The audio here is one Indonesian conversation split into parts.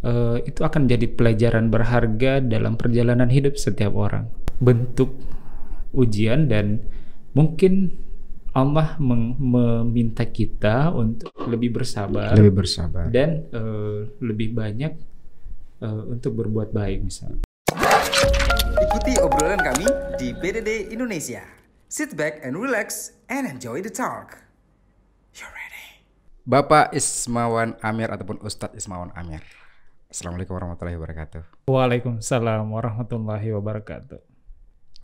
eh, itu akan jadi pelajaran berharga dalam perjalanan hidup setiap orang. Bentuk ujian dan mungkin Allah meng- meminta kita untuk lebih bersabar Lebih bersabar. dan eh, lebih banyak eh, untuk berbuat baik misalnya. Ikuti obrolan kami di BDD Indonesia. Sit back and relax and enjoy the talk. You're ready. Bapak Ismawan Amir ataupun Ustadz Ismawan Amir. Assalamualaikum warahmatullahi wabarakatuh. Waalaikumsalam warahmatullahi wabarakatuh.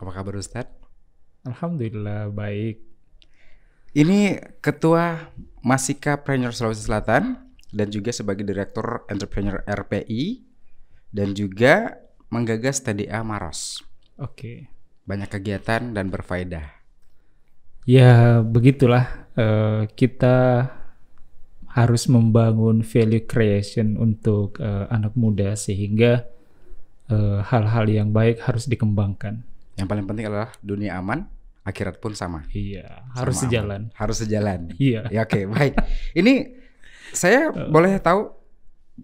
Apa kabar Ustadz? Alhamdulillah baik. Ini Ketua Masika Preneur Sulawesi Selatan dan juga sebagai Direktur Entrepreneur RPI dan juga menggagas TDA Maros. Oke. Banyak kegiatan dan berfaedah. Ya begitulah eh, kita harus membangun value creation untuk eh, anak muda sehingga eh, hal-hal yang baik harus dikembangkan. Yang paling penting adalah dunia aman, akhirat pun sama. Iya, harus Sama sejalan. aman. Harus sejalan. Iya. Ya oke, baik. Ini saya boleh tahu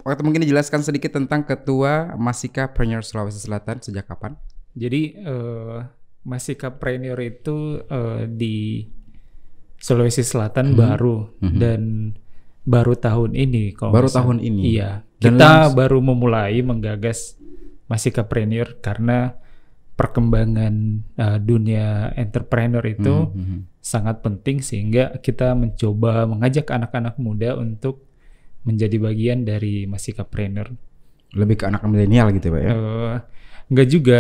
atau mungkin dijelaskan sedikit tentang Ketua Masika Preneur Sulawesi Selatan sejak kapan? Jadi eh, Masika Preneur itu eh, di Sulawesi Selatan baru dan baru tahun ini kalau Baru tahun ini. Iya. Dan kita langs- baru memulai menggagas Masika Preneur karena perkembangan eh, dunia entrepreneur itu Mhm. sangat penting sehingga kita mencoba mengajak anak-anak muda untuk menjadi bagian dari Masika Preneur. Lebih ke anak milenial gitu Pak ya? Enggak juga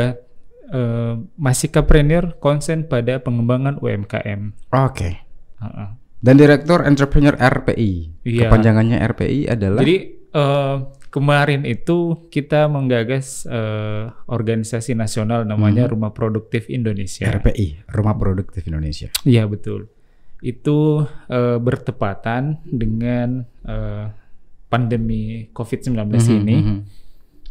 Masika Preneur konsen pada pengembangan UMKM. Oke. Heeh. Dan Direktur Entrepreneur RPI. Iya. Kepanjangannya RPI adalah Jadi eh, kemarin itu kita menggagas eh, organisasi nasional namanya Rumah Produktif Indonesia. RPI, Rumah Produktif Indonesia. Iya betul. Itu eh, bertepatan dengan eh, pandemi COVID-19 ini. Mhm.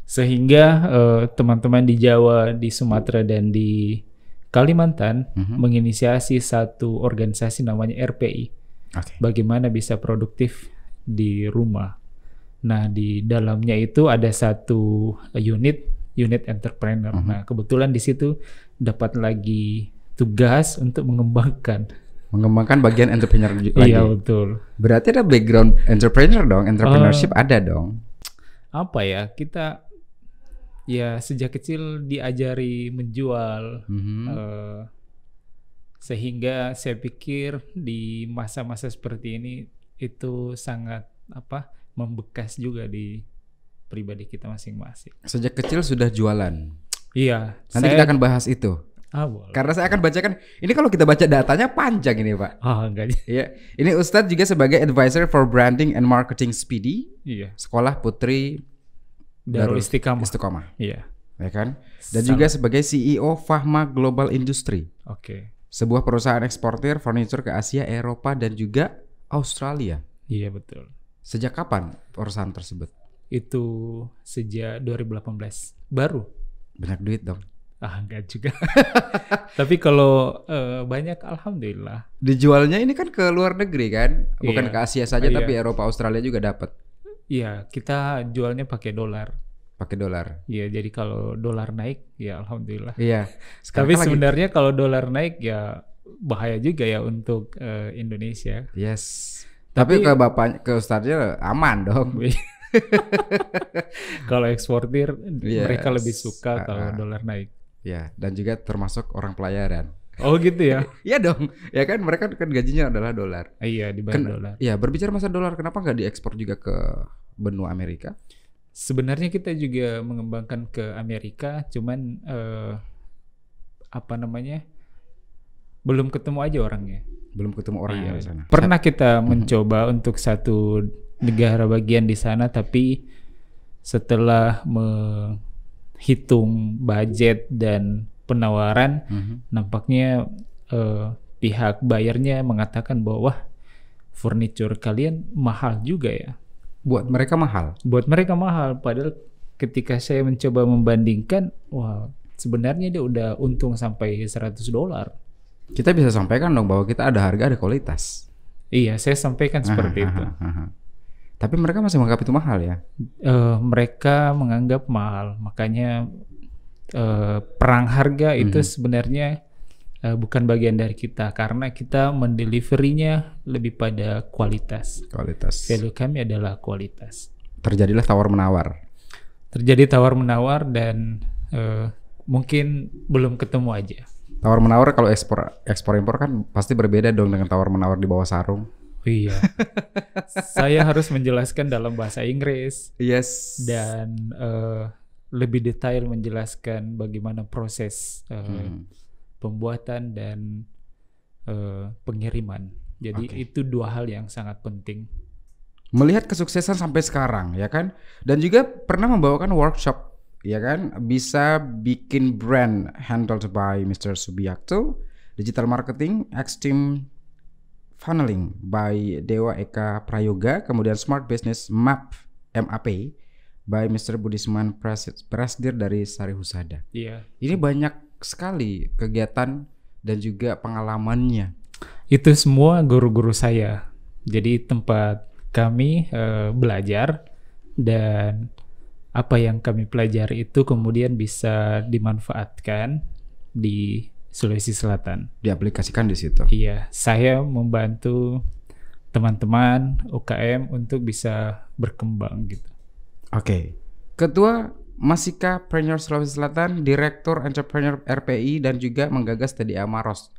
sehingga eh, teman-teman di Jawa, di Sumatera dan di Kalimantan Mhm. menginisiasi satu organisasi namanya RPI. Oke. Bagaimana bisa produktif di rumah. Nah, di dalamnya itu ada satu unit unit entrepreneur. Mhm. Nah, kebetulan di situ dapat lagi tugas untuk mengembangkan. Mengembangkan bagian entrepreneur ju- lagi. Iya, betul. Berarti ada background entrepreneur dong, entrepreneurship Oh. ada dong. Apa ya? Kita ya sejak kecil diajari menjual Mhm. Eh, sehingga saya pikir di masa-masa seperti ini itu sangat apa membekas juga di pribadi kita masing-masing. Sejak kecil sudah jualan. Iya, Nanti kita akan bahas itu. ah, boleh. Karena saya akan bacakan ini kalau kita baca datanya panjang ini, Pak. Ah, enggak. Iya. Ini Ustadz juga sebagai advisor for branding and marketing Speedy, Iya, Sekolah Putri Darul Istiqamah. Istiqomah, Iya. ya kan? Dan Sama. juga sebagai CEO Fahma Global Industry, Oke. Sebuah perusahaan eksportir furniture ke Asia, Eropa dan juga Australia. Iya, betul. Sejak kapan perusahaan tersebut? Itu sejak 2018. Baru. Banyak duit dong. Ah, enggak juga. Tapi kalau eh, banyak alhamdulillah. Dijualnya ini kan ke luar negeri kan, bukan Iya. ke Asia saja Iya. tapi Eropa, Australia juga dapat Iya, kita jualnya pakai dolar. Pakai dolar. Iya, jadi kalau dolar naik ya alhamdulillah. Iya. Tapi kan lagi- sebenarnya kalau dolar naik ya bahaya juga ya untuk eh, Indonesia. Yes. Tapi, Tapi- ke bapak ke ustadznya aman dong. kalau eksportir Yes. mereka lebih suka Ah, kalau ah. dolar naik. Ya, dan juga termasuk orang pelayaran. Oh gitu ya? Iya dong. Ya kan mereka kan gajinya adalah dolar. Iya dibayar Ken- dolar. Iya, berbicara masa dolar, kenapa nggak diekspor juga ke benua Amerika? Sebenarnya kita juga mengembangkan ke Amerika, cuman eh, apa namanya? Belum ketemu aja orangnya. Belum ketemu orang Iya. di sana. Pernah kita mencoba untuk satu negara bagian di sana, tapi setelah menghitung budget dan penawaran, Mhm. nampaknya eh, pihak bayarnya mengatakan bahwa wah furniture kalian mahal juga ya. Buat mereka mahal. Buat mereka mahal, padahal ketika saya mencoba membandingkan, wah sebenarnya dia udah untung sampai 100 dolar. Kita bisa sampaikan dong bahwa kita ada harga, ada kualitas. Iya, saya sampaikan seperti Aha, itu. aha, aha. Tapi mereka masih menganggap itu mahal ya. Eh, mereka menganggap mahal, makanya eh, perang harga itu Mhm. sebenarnya eh, bukan bagian dari kita karena kita mendeliverinya lebih pada kualitas. Kualitas. Value kami adalah kualitas. Terjadilah tawar menawar. Terjadi tawar menawar dan eh, mungkin belum ketemu aja. Tawar menawar kalau ekspor ekspor impor kan pasti berbeda dong dengan tawar menawar di bawah sarung. Oh iya, saya harus menjelaskan dalam bahasa Inggris Yes. dan eh, lebih detail menjelaskan bagaimana proses eh, Hmm. Pembuatan dan eh, pengiriman. Jadi Oke. itu dua hal yang sangat penting. Melihat kesuksesan sampai sekarang ya kan dan juga pernah membawakan workshop ya kan bisa bikin brand handled by Mr. Subiakto, digital marketing, X-Team funneling by Dewa Eka Prayoga, kemudian smart business map MAP by Mr. Budisman Pras- Prasdir dari Sari Husada. Iya. Ini banyak sekali kegiatan dan juga pengalamannya. Itu semua guru-guru saya. Jadi tempat kami eh, belajar dan apa yang kami pelajari itu kemudian bisa dimanfaatkan di Sulawesi Selatan. diaplikasikan di situ. Iya, saya membantu teman-teman UKM untuk bisa berkembang gitu. Oke. Ketua Masika Preneur Sulawesi Selatan, Direktur Entrepreneur RPI dan juga menggagas TDA Maros.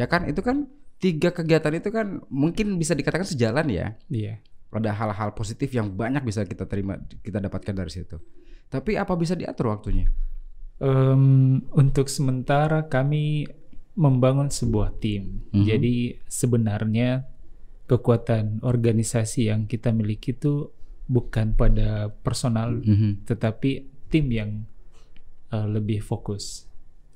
Ya kan itu kan tiga kegiatan itu kan mungkin bisa dikatakan sejalan ya. Iya. Ada hal-hal positif yang banyak bisa kita terima kita dapatkan dari situ. Tapi apa bisa diatur waktunya? Em, untuk sementara kami membangun sebuah tim. Mhm. Jadi sebenarnya kekuatan organisasi yang kita miliki itu bukan pada personal, Mhm. tetapi tim yang eh, lebih fokus.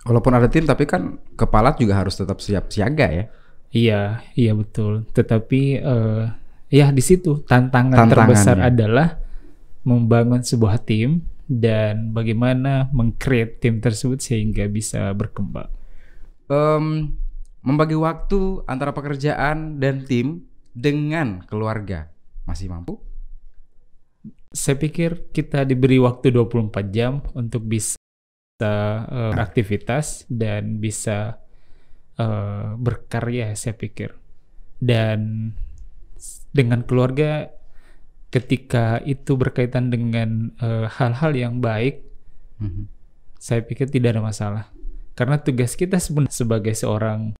Walaupun ada tim tapi kan kepala juga harus tetap siap siaga ya. Iya, iya betul. Tetapi eh, ya di situ tantangan terbesar adalah membangun sebuah tim dan bagaimana mengcreate tim tersebut sehingga bisa berkembang. Em, membagi waktu antara pekerjaan dan tim dengan keluarga masih mampu? Saya pikir kita diberi waktu 24 jam untuk bisa eh, beraktivitas dan bisa eh, berkarya saya pikir. Dan dengan keluarga ketika itu berkaitan dengan eh, hal-hal yang baik, Mhm. saya pikir tidak ada masalah. Karena tugas kita sebagai seorang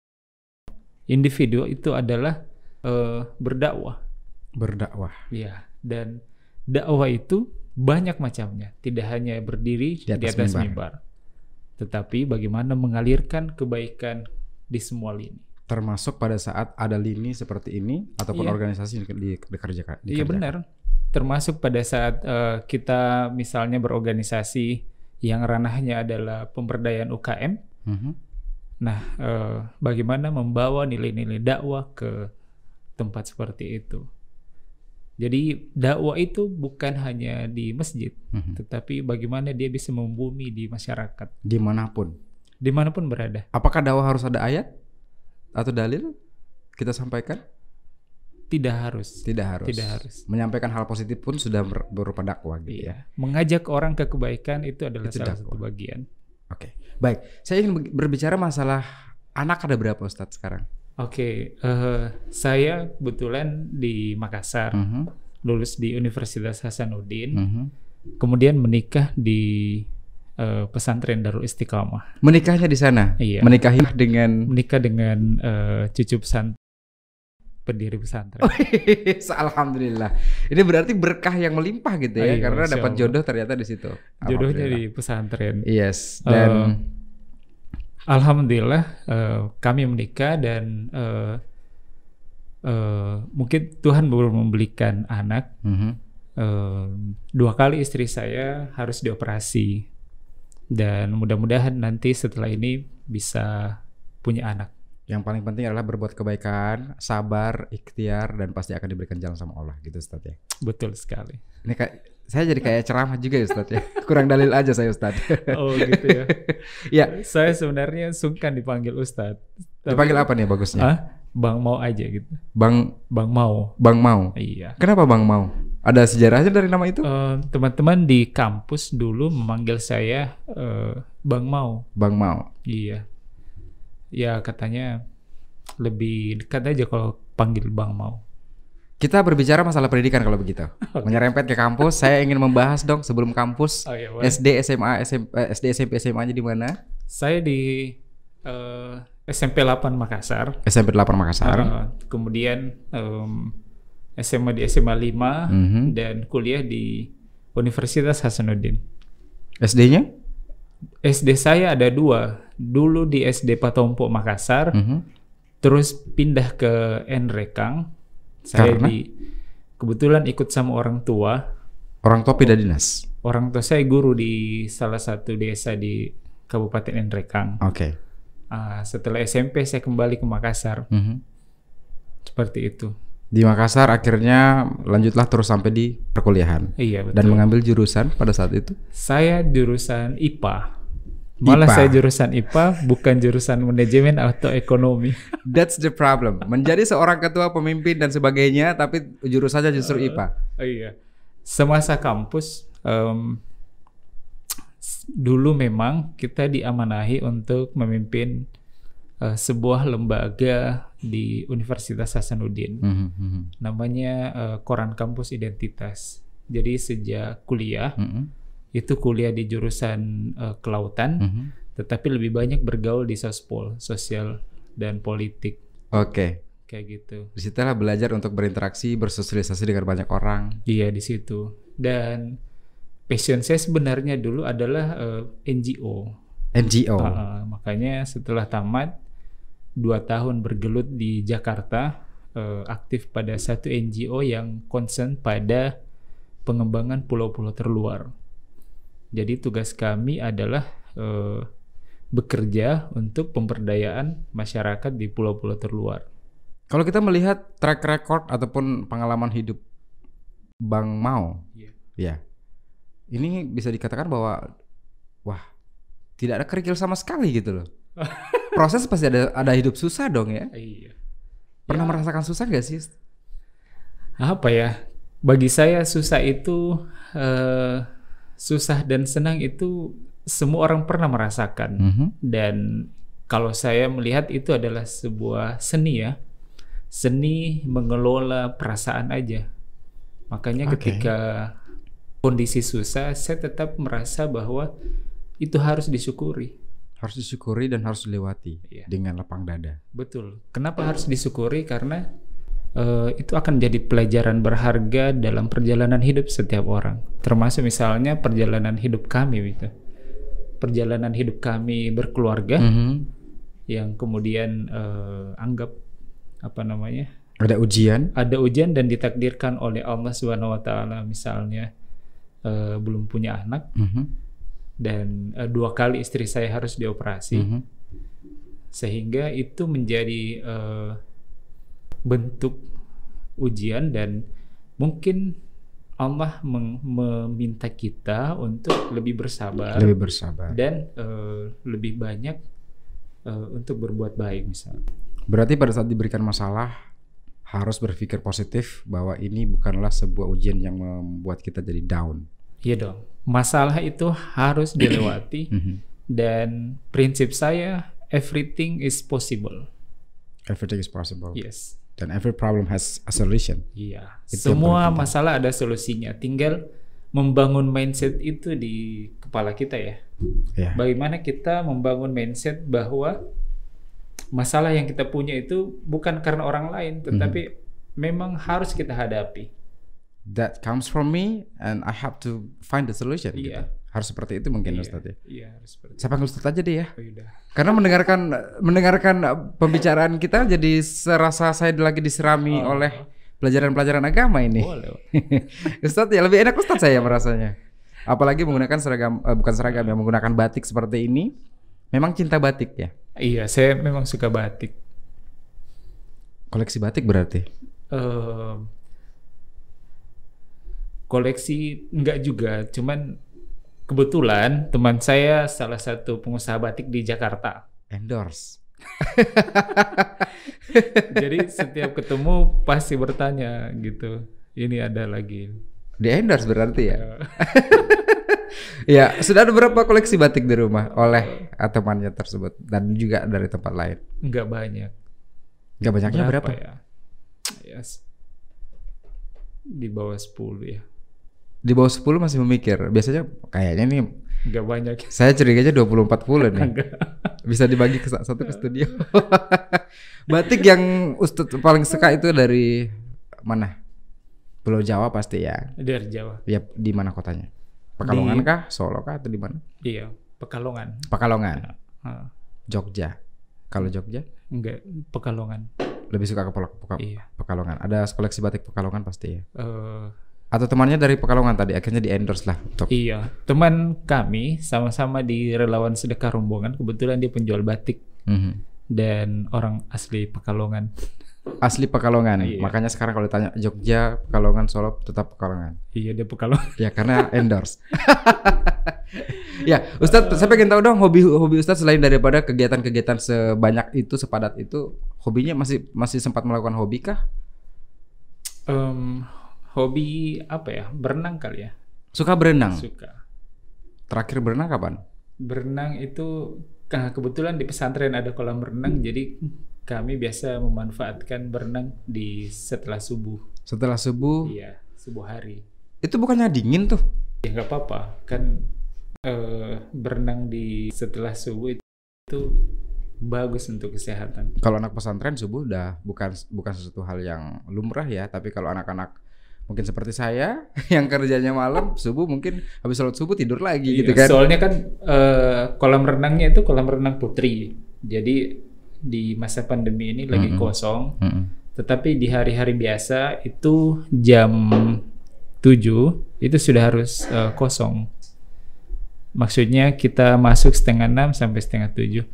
individu itu adalah eh, berdakwah. Berdakwah. Ya, dan dakwah itu banyak macamnya, tidak hanya berdiri Di di atas atas, mimbar. mimbar, tetapi bagaimana mengalirkan kebaikan di semua lini. termasuk pada saat ada lini seperti ini ataupun Iya. organisasi yang di, dikerjakan. Iya benar, termasuk pada saat eh, kita misalnya berorganisasi yang ranahnya adalah pemberdayaan UKM. Mhm. Nah, eh, bagaimana membawa nilai-nilai dakwah ke tempat seperti itu? Jadi dakwah itu bukan hanya di masjid, Mhm. tetapi bagaimana dia bisa membumi di masyarakat Di mana pun. di mana pun berada. Apakah dakwah harus ada ayat atau dalil kita sampaikan? Tidak harus. Tidak harus. Tidak harus. Menyampaikan hal positif pun sudah ber- berupa dakwah gitu ya. Iya, mengajak orang ke kebaikan itu adalah Itu salah dakwah. satu bagian. Oke. Baik, saya ingin ber- berbicara masalah anak ada berapa Ustadz sekarang? Oke, eh, saya kebetulan di Makassar, Mhm. lulus di Universitas Hasanuddin, Mhm. kemudian menikah di eh, pesantren Darul Istiqamah. Menikahnya di sana. Iya. Menikahi dengan Menikah dengan eh, cucu pesantren, pendiri pesantren. Alhamdulillah. Ini berarti berkah yang melimpah gitu ya, Iya, karena dapat jodoh ternyata di situ. Jodohnya di pesantren. Yes. Dan Alhamdulillah eh, kami menikah dan eh, eh, mungkin Tuhan belum membelikan anak. Mhm. Eh, dua kali istri saya harus dioperasi dan mudah-mudahan nanti setelah ini bisa punya anak. Yang paling penting adalah berbuat kebaikan, sabar, ikhtiar, dan pasti akan diberikan jalan sama Allah gitu Ustadz ya. Betul sekali. Ini kayak saya jadi kayak ceramah juga ya Ustadz ya. Kurang dalil aja saya Ustadz. Oh gitu ya. ya, saya sebenarnya sungkan dipanggil Ustadz. Tapi- dipanggil apa nih bagusnya? Hah? Bang mau aja gitu. Bang Bang mau. Bang Mau. Iya. Kenapa Bang Mau? Ada sejarahnya dari nama itu? Eh, teman-teman di kampus dulu memanggil saya eh, Bang Mau. Bang Mau. Iya. Ya katanya lebih dekat aja kalau panggil Bang Mau. Kita berbicara masalah pendidikan kalau begitu. Menyerempet ke kampus, saya ingin membahas dong sebelum kampus. Oh iya, boleh. SD, SMA, SMP, eh, SD, SMP, SMA-nya di mana? Saya di eh, SMP 8 Makassar. SMP 8 Makassar. Eh, kemudian em, SMA di SMA 5 Mhm. dan kuliah di Universitas Hasanuddin. SD-nya? SD saya ada dua. Dulu di SD Patompo Makassar, Mhm. terus pindah ke Nrekang. Saya Karena? di kebetulan ikut sama orang tua. Orang tua pindah dinas. Orang tua saya guru di salah satu desa di Kabupaten Nrekang. Oke. Ah, setelah SMP saya kembali ke Makassar. Mhm. Seperti itu. Di Makassar akhirnya lanjutlah terus sampai di perkuliahan. Iya betul. Dan mengambil jurusan pada saat itu? Saya jurusan IPA. Malah IPA. saya jurusan IPA bukan jurusan manajemen atau ekonomi. That's the problem. Menjadi seorang ketua pemimpin dan sebagainya, tapi jurusannya justru IPA. Oh iya. Semasa kampus s- dulu memang kita diamanahi untuk memimpin eh, sebuah lembaga di Universitas Hasanuddin. Mhm, mhm, Namanya eh, Koran Kampus Identitas. Jadi sejak kuliah mhm, itu kuliah di jurusan eh, kelautan, mhm. tetapi lebih banyak bergaul di sospol, sosial dan politik Oke. kayak gitu. Di situlah belajar untuk berinteraksi, bersosialisasi dengan banyak orang. Iya di situ. Dan passion saya sebenarnya dulu adalah eh, NGO. NGO. Ah, ah, makanya setelah tamat dua tahun bergelut di Jakarta, eh, aktif pada satu NGO yang concern pada pengembangan pulau-pulau terluar. Jadi tugas kami adalah eh, bekerja untuk pemberdayaan masyarakat di pulau-pulau terluar. Kalau kita melihat track record ataupun pengalaman hidup Bang Mau, Iya. ya, ini bisa dikatakan bahwa, wah, tidak ada kerikil sama sekali gitu loh. Proses pasti ada ada hidup susah dong ya. Iya. Pernah merasakan susah gak sih? apa ya bagi saya susah itu eh, susah dan senang itu semua orang pernah merasakan Mhm. dan kalau saya melihat itu adalah sebuah seni ya seni mengelola perasaan aja makanya Oke. ketika kondisi susah saya tetap merasa bahwa itu harus disyukuri Harus disyukuri dan harus dilewati Iya. dengan lapang dada. Betul. Kenapa harus disyukuri? Karena eh, itu akan jadi pelajaran berharga dalam perjalanan hidup setiap orang. Termasuk misalnya perjalanan hidup kami gitu. Perjalanan hidup kami berkeluarga Mhm. yang kemudian eh, anggap apa namanya? Ada ujian. ada ujian dan ditakdirkan oleh Allah Subhanahu wa taala misalnya eh, belum punya anak Mhm. dan eh, dua kali istri saya harus dioperasi. Mhm. sehingga itu menjadi eh, bentuk ujian dan mungkin Allah meminta kita untuk lebih bersabar Lebih bersabar. dan eh, lebih banyak eh, untuk berbuat baik misalnya. Berarti pada saat diberikan masalah harus berpikir positif bahwa ini bukanlah sebuah ujian yang membuat kita jadi down. Iya dong. Masalah itu harus dilewati Mhm. dan prinsip saya everything is possible. Everything is possible. Yes. Dan every problem has a solution. Iya, Itu semua masalah ada solusinya. Tinggal membangun mindset itu di kepala kita ya. Ya. Bagaimana kita membangun mindset bahwa masalah yang kita punya itu bukan karena orang lain, tetapi memang harus kita hadapi. That comes from me and I have to find the solution. gitu. Harus seperti itu mungkin Iya, Ustaz ya. Iya, harus seperti Saya panggil Ustaz aja deh ya. Udah. Karena mendengarkan mendengarkan pembicaraan kita jadi serasa saya lagi diserami Oh. oleh pelajaran-pelajaran agama ini. Boleh. Ustadz ya lebih enak Ustadz saya merasanya. Apalagi menggunakan seragam eh, bukan seragam ya menggunakan batik seperti ini. Memang cinta batik ya. Iya, saya memang suka batik. Koleksi batik berarti. Ehm, koleksi enggak juga, cuman kebetulan teman saya salah satu pengusaha batik di Jakarta. Endorse. Jadi setiap ketemu pasti bertanya gitu. Ini ada lagi Di endorse berarti ya. Eh, ya, sudah ada berapa koleksi batik di rumah oleh temannya tersebut dan juga dari tempat lain. nggak banyak. Gak banyaknya berapa? ya? Ya, s- di bawah 10 ya. Di bawah 10 masih memikir. Biasanya kayaknya nih Nggak banyak. saya curiganya 20 40 nih. Enggak. Bisa dibagi ke sa- satu ke studio. batik yang Ustadz paling suka itu dari mana? Pulau Jawa pasti ya. Dari Jawa. Ya di mana kotanya? Pekalongan Di- kah? Solo kah atau di mana? Iya, Pekalongan. Pekalongan, Ah, Jogja. Kalau Jogja enggak, Pekalongan. lebih suka ke Peka- Peka- Iya. Pekalongan. Ada koleksi batik Pekalongan pasti ya. Eh, Atau temannya dari Pekalongan tadi akhirnya di endorse lah untuk iya, teman kami sama-sama di relawan sedekah rombongan. Kebetulan dia penjual batik Mhm. dan orang asli Pekalongan. asli Pekalongan. Iya. Makanya sekarang kalau ditanya Jogja, Pekalongan, Solo tetap Pekalongan. Iya, dia Pekalongan. Ya karena endorse. ya, Ustadz, saya pengen tahu dong hobi hobi Ustadz selain daripada kegiatan-kegiatan sebanyak itu, sepadat itu, hobinya masih masih sempat melakukan hobi kah? Em, hobi apa ya? Berenang kali ya. Suka berenang. Suka. Terakhir berenang kapan? Berenang itu nah, kebetulan di pesantren ada kolam renang, jadi kami biasa memanfaatkan berenang di setelah subuh. Setelah subuh. Iya, subuh hari. Itu bukannya dingin tuh? Ya nggak apa-apa, kan eh, berenang di setelah subuh itu, itu bagus untuk kesehatan. Kalau anak pesantren subuh udah bukan bukan sesuatu hal yang lumrah ya, tapi kalau anak-anak mungkin seperti saya yang kerjanya malam subuh mungkin habis sholat subuh tidur lagi gitu Iya, kan. Soalnya kan eh, kolam renangnya itu kolam renang putri. Jadi di masa pandemi ini lagi Mm-mm. kosong. Mm-mm. Tetapi di hari-hari biasa itu jam 7 itu sudah harus eh, kosong. Maksudnya kita masuk setengah enam sampai setengah tujuh.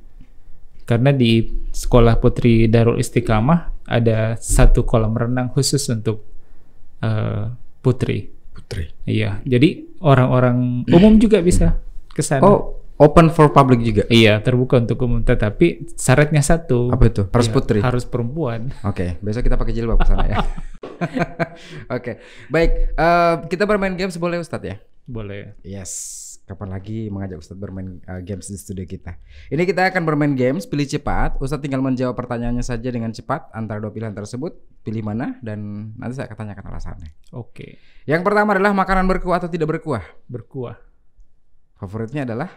Karena di sekolah Putri Darul Istiqamah ada satu kolam renang khusus untuk eh, putri. Putri. Iya, jadi orang-orang umum juga bisa ke sana. Oh, open for public juga. Iya, terbuka untuk umum. Tetapi syaratnya satu. Apa itu? Harus Iya, putri. Harus perempuan. Oke, besok kita pakai jilbab ke sana ya. Oke, baik. Eh, kita bermain games boleh Ustadz ya? Boleh. Yes. Kapan lagi mengajak Ustadz bermain uh, games di studio kita? Ini kita akan bermain games, pilih cepat. Ustadz tinggal menjawab pertanyaannya saja dengan cepat antara dua pilihan tersebut. Pilih mana dan nanti saya akan tanyakan alasannya. Oke. Yang pertama adalah makanan berkuah atau tidak berkuah. Berkuah. Favoritnya adalah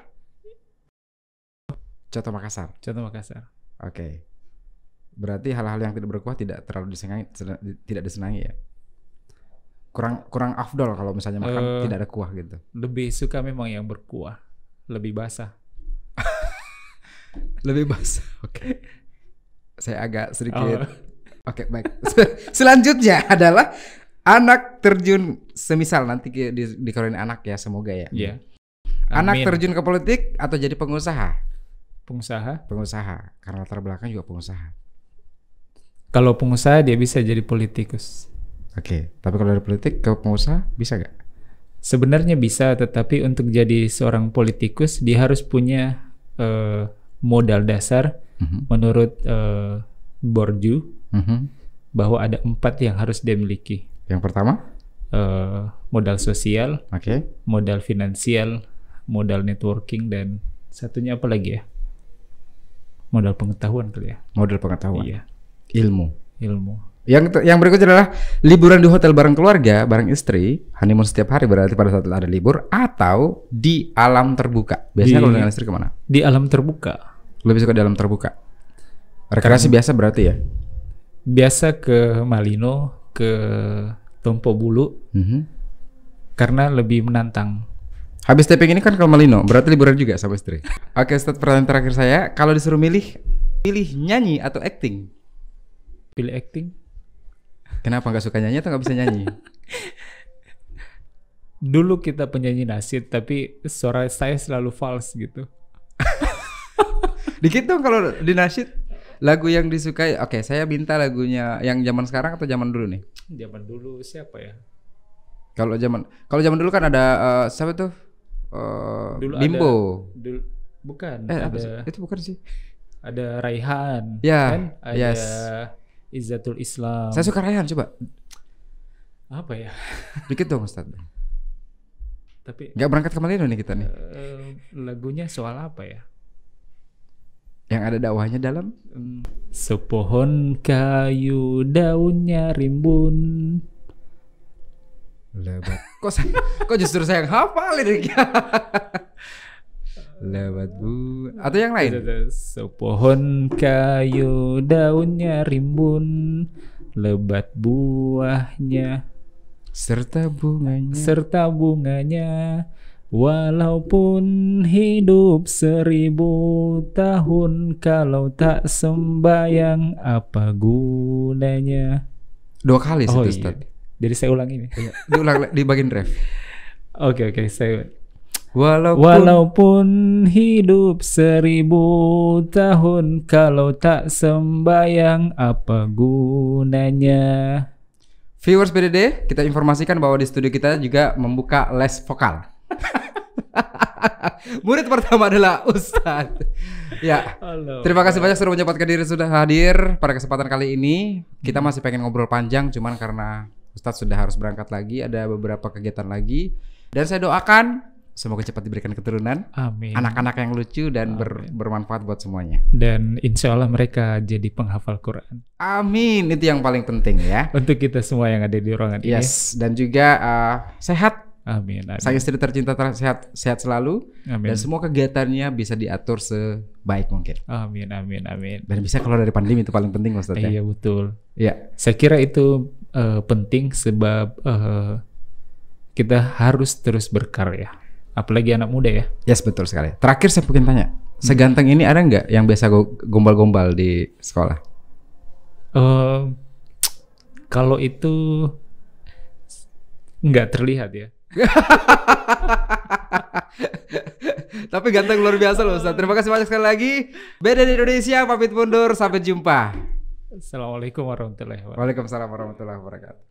Coto Makassar. Contoh Makassar. Oke. Berarti hal-hal yang tidak berkuah tidak terlalu disenangi, sena- tidak disenangi ya. Kurang kurang afdol kalau misalnya makan Eh. tidak ada kuah gitu. Lebih suka memang yang berkuah. Lebih basah. Lebih basah. Oke. Saya agak sedikit Oh. Oke, baik. Selanjutnya adalah anak terjun semisal nanti di dikarunin anak ya, semoga ya. Iya. Anak Amin. terjun ke politik atau jadi pengusaha? pengusaha. Pengusaha, karena latar belakang juga pengusaha. Kalau pengusaha dia bisa jadi politikus. Oke, tapi kalau dari politik ke pengusaha bisa gak? Sebenarnya bisa, tetapi untuk jadi seorang politikus dia harus punya eh, modal dasar Mhm, menurut eh, Borju mhm. bahwa ada empat yang harus dia miliki. Yang pertama, Eh, modal sosial, oke. modal finansial, modal networking dan satunya apa lagi ya? Modal pengetahuan kali ya. Model pengetahuan, Iya, ilmu. ilmu. Yang yang berikutnya adalah liburan di hotel bareng keluarga, bareng istri, honeymoon setiap hari berarti pada saat ada libur atau di alam terbuka. Biasanya Di- kalau dengan istri ke mana? Di alam terbuka. Lebih suka di alam terbuka. Rekreasi biasa berarti ya. Biasa ke Malino, ke Tompo Bulu Mhm. karena lebih menantang. Habis taping ini kan ke Malino, berarti liburan juga sama istri. Oke, Ustadz, pertanyaan terakhir saya, kalau disuruh milih, pilih nyanyi atau acting? Pilih acting. Kenapa nggak suka nyanyi atau nggak bisa nyanyi? Dulu kita penyanyi nasid, tapi suara saya selalu false gitu. Dikit dong kalau di nasyid lagu yang disukai. Oke, saya minta lagunya yang zaman sekarang atau zaman dulu nih? Zaman dulu siapa ya? Kalau zaman kalau zaman dulu kan ada eh, siapa tuh? Eh, Dulu Bimbo. ada dulu bukan Eh, ada? Itu bukan sih. ada Raihan Ya, kan ada yes. Izzatul Islam Saya suka Rayhan coba. Apa ya? Dikit dong Ustadz. Tapi Nggak berangkat ke Malino nih kita nih. eh, lagunya soal apa ya? Yang ada dakwahnya dalam. Sepohon kayu daunnya rimbun. Lebat. Kok saya, kok justru saya yang hafal liriknya? Lebat bu. Atau yang lain? Sepohon kayu daunnya rimbun, lebat buahnya Serta bunganya. serta bunganya. Walaupun hidup seribu tahun kalau tak sembayang apa gunanya? Dua kali Oh iya. Jadi saya ulang ini. Iya. Diulang di bagian ref. Oke oke saya Walaupun, Walaupun hidup seribu tahun kalau tak sembayang apa gunanya? viewers BDD, kita informasikan bahwa di studio kita juga membuka les vokal. Murid pertama adalah Ustadz. Ya. Halo. Terima kasih banyak sudah menyempatkan diri sudah hadir pada kesempatan kali ini. Kita masih pengen ngobrol panjang, cuman karena Ustadz sudah harus berangkat lagi, ada beberapa kegiatan lagi. Dan saya doakan semoga cepat diberikan keturunan, Amin. anak-anak yang lucu dan ber- bermanfaat buat semuanya. Dan insya Allah mereka jadi penghafal Quran. Amin, itu yang paling penting ya. Untuk kita semua yang ada di ruangan ini. Yes, dan juga uh, sehat. Amin. Amin. Sang istri tercinta ter- sehat sehat selalu Amin. dan semua kegiatannya bisa diatur sebaik mungkin. Amin. Amin. Amin. Dan bisa keluar dari pandemi itu paling penting Ustaz ya. Iya betul. Iya. Saya kira itu eh, penting sebab eh, kita harus terus berkarya. Apalagi anak muda ya. Yes, betul sekali. Terakhir saya mungkin tanya, seganteng ini ada nggak yang biasa go- gombal-gombal di sekolah? Eh, kalau itu nggak terlihat ya. Tapi ganteng luar biasa loh Ustaz. Terima kasih banyak sekali lagi. Beda di Indonesia, pamit mundur. Sampai jumpa. Assalamualaikum warahmatullahi wabarakatuh. Waalaikumsalam warahmatullahi wabarakatuh.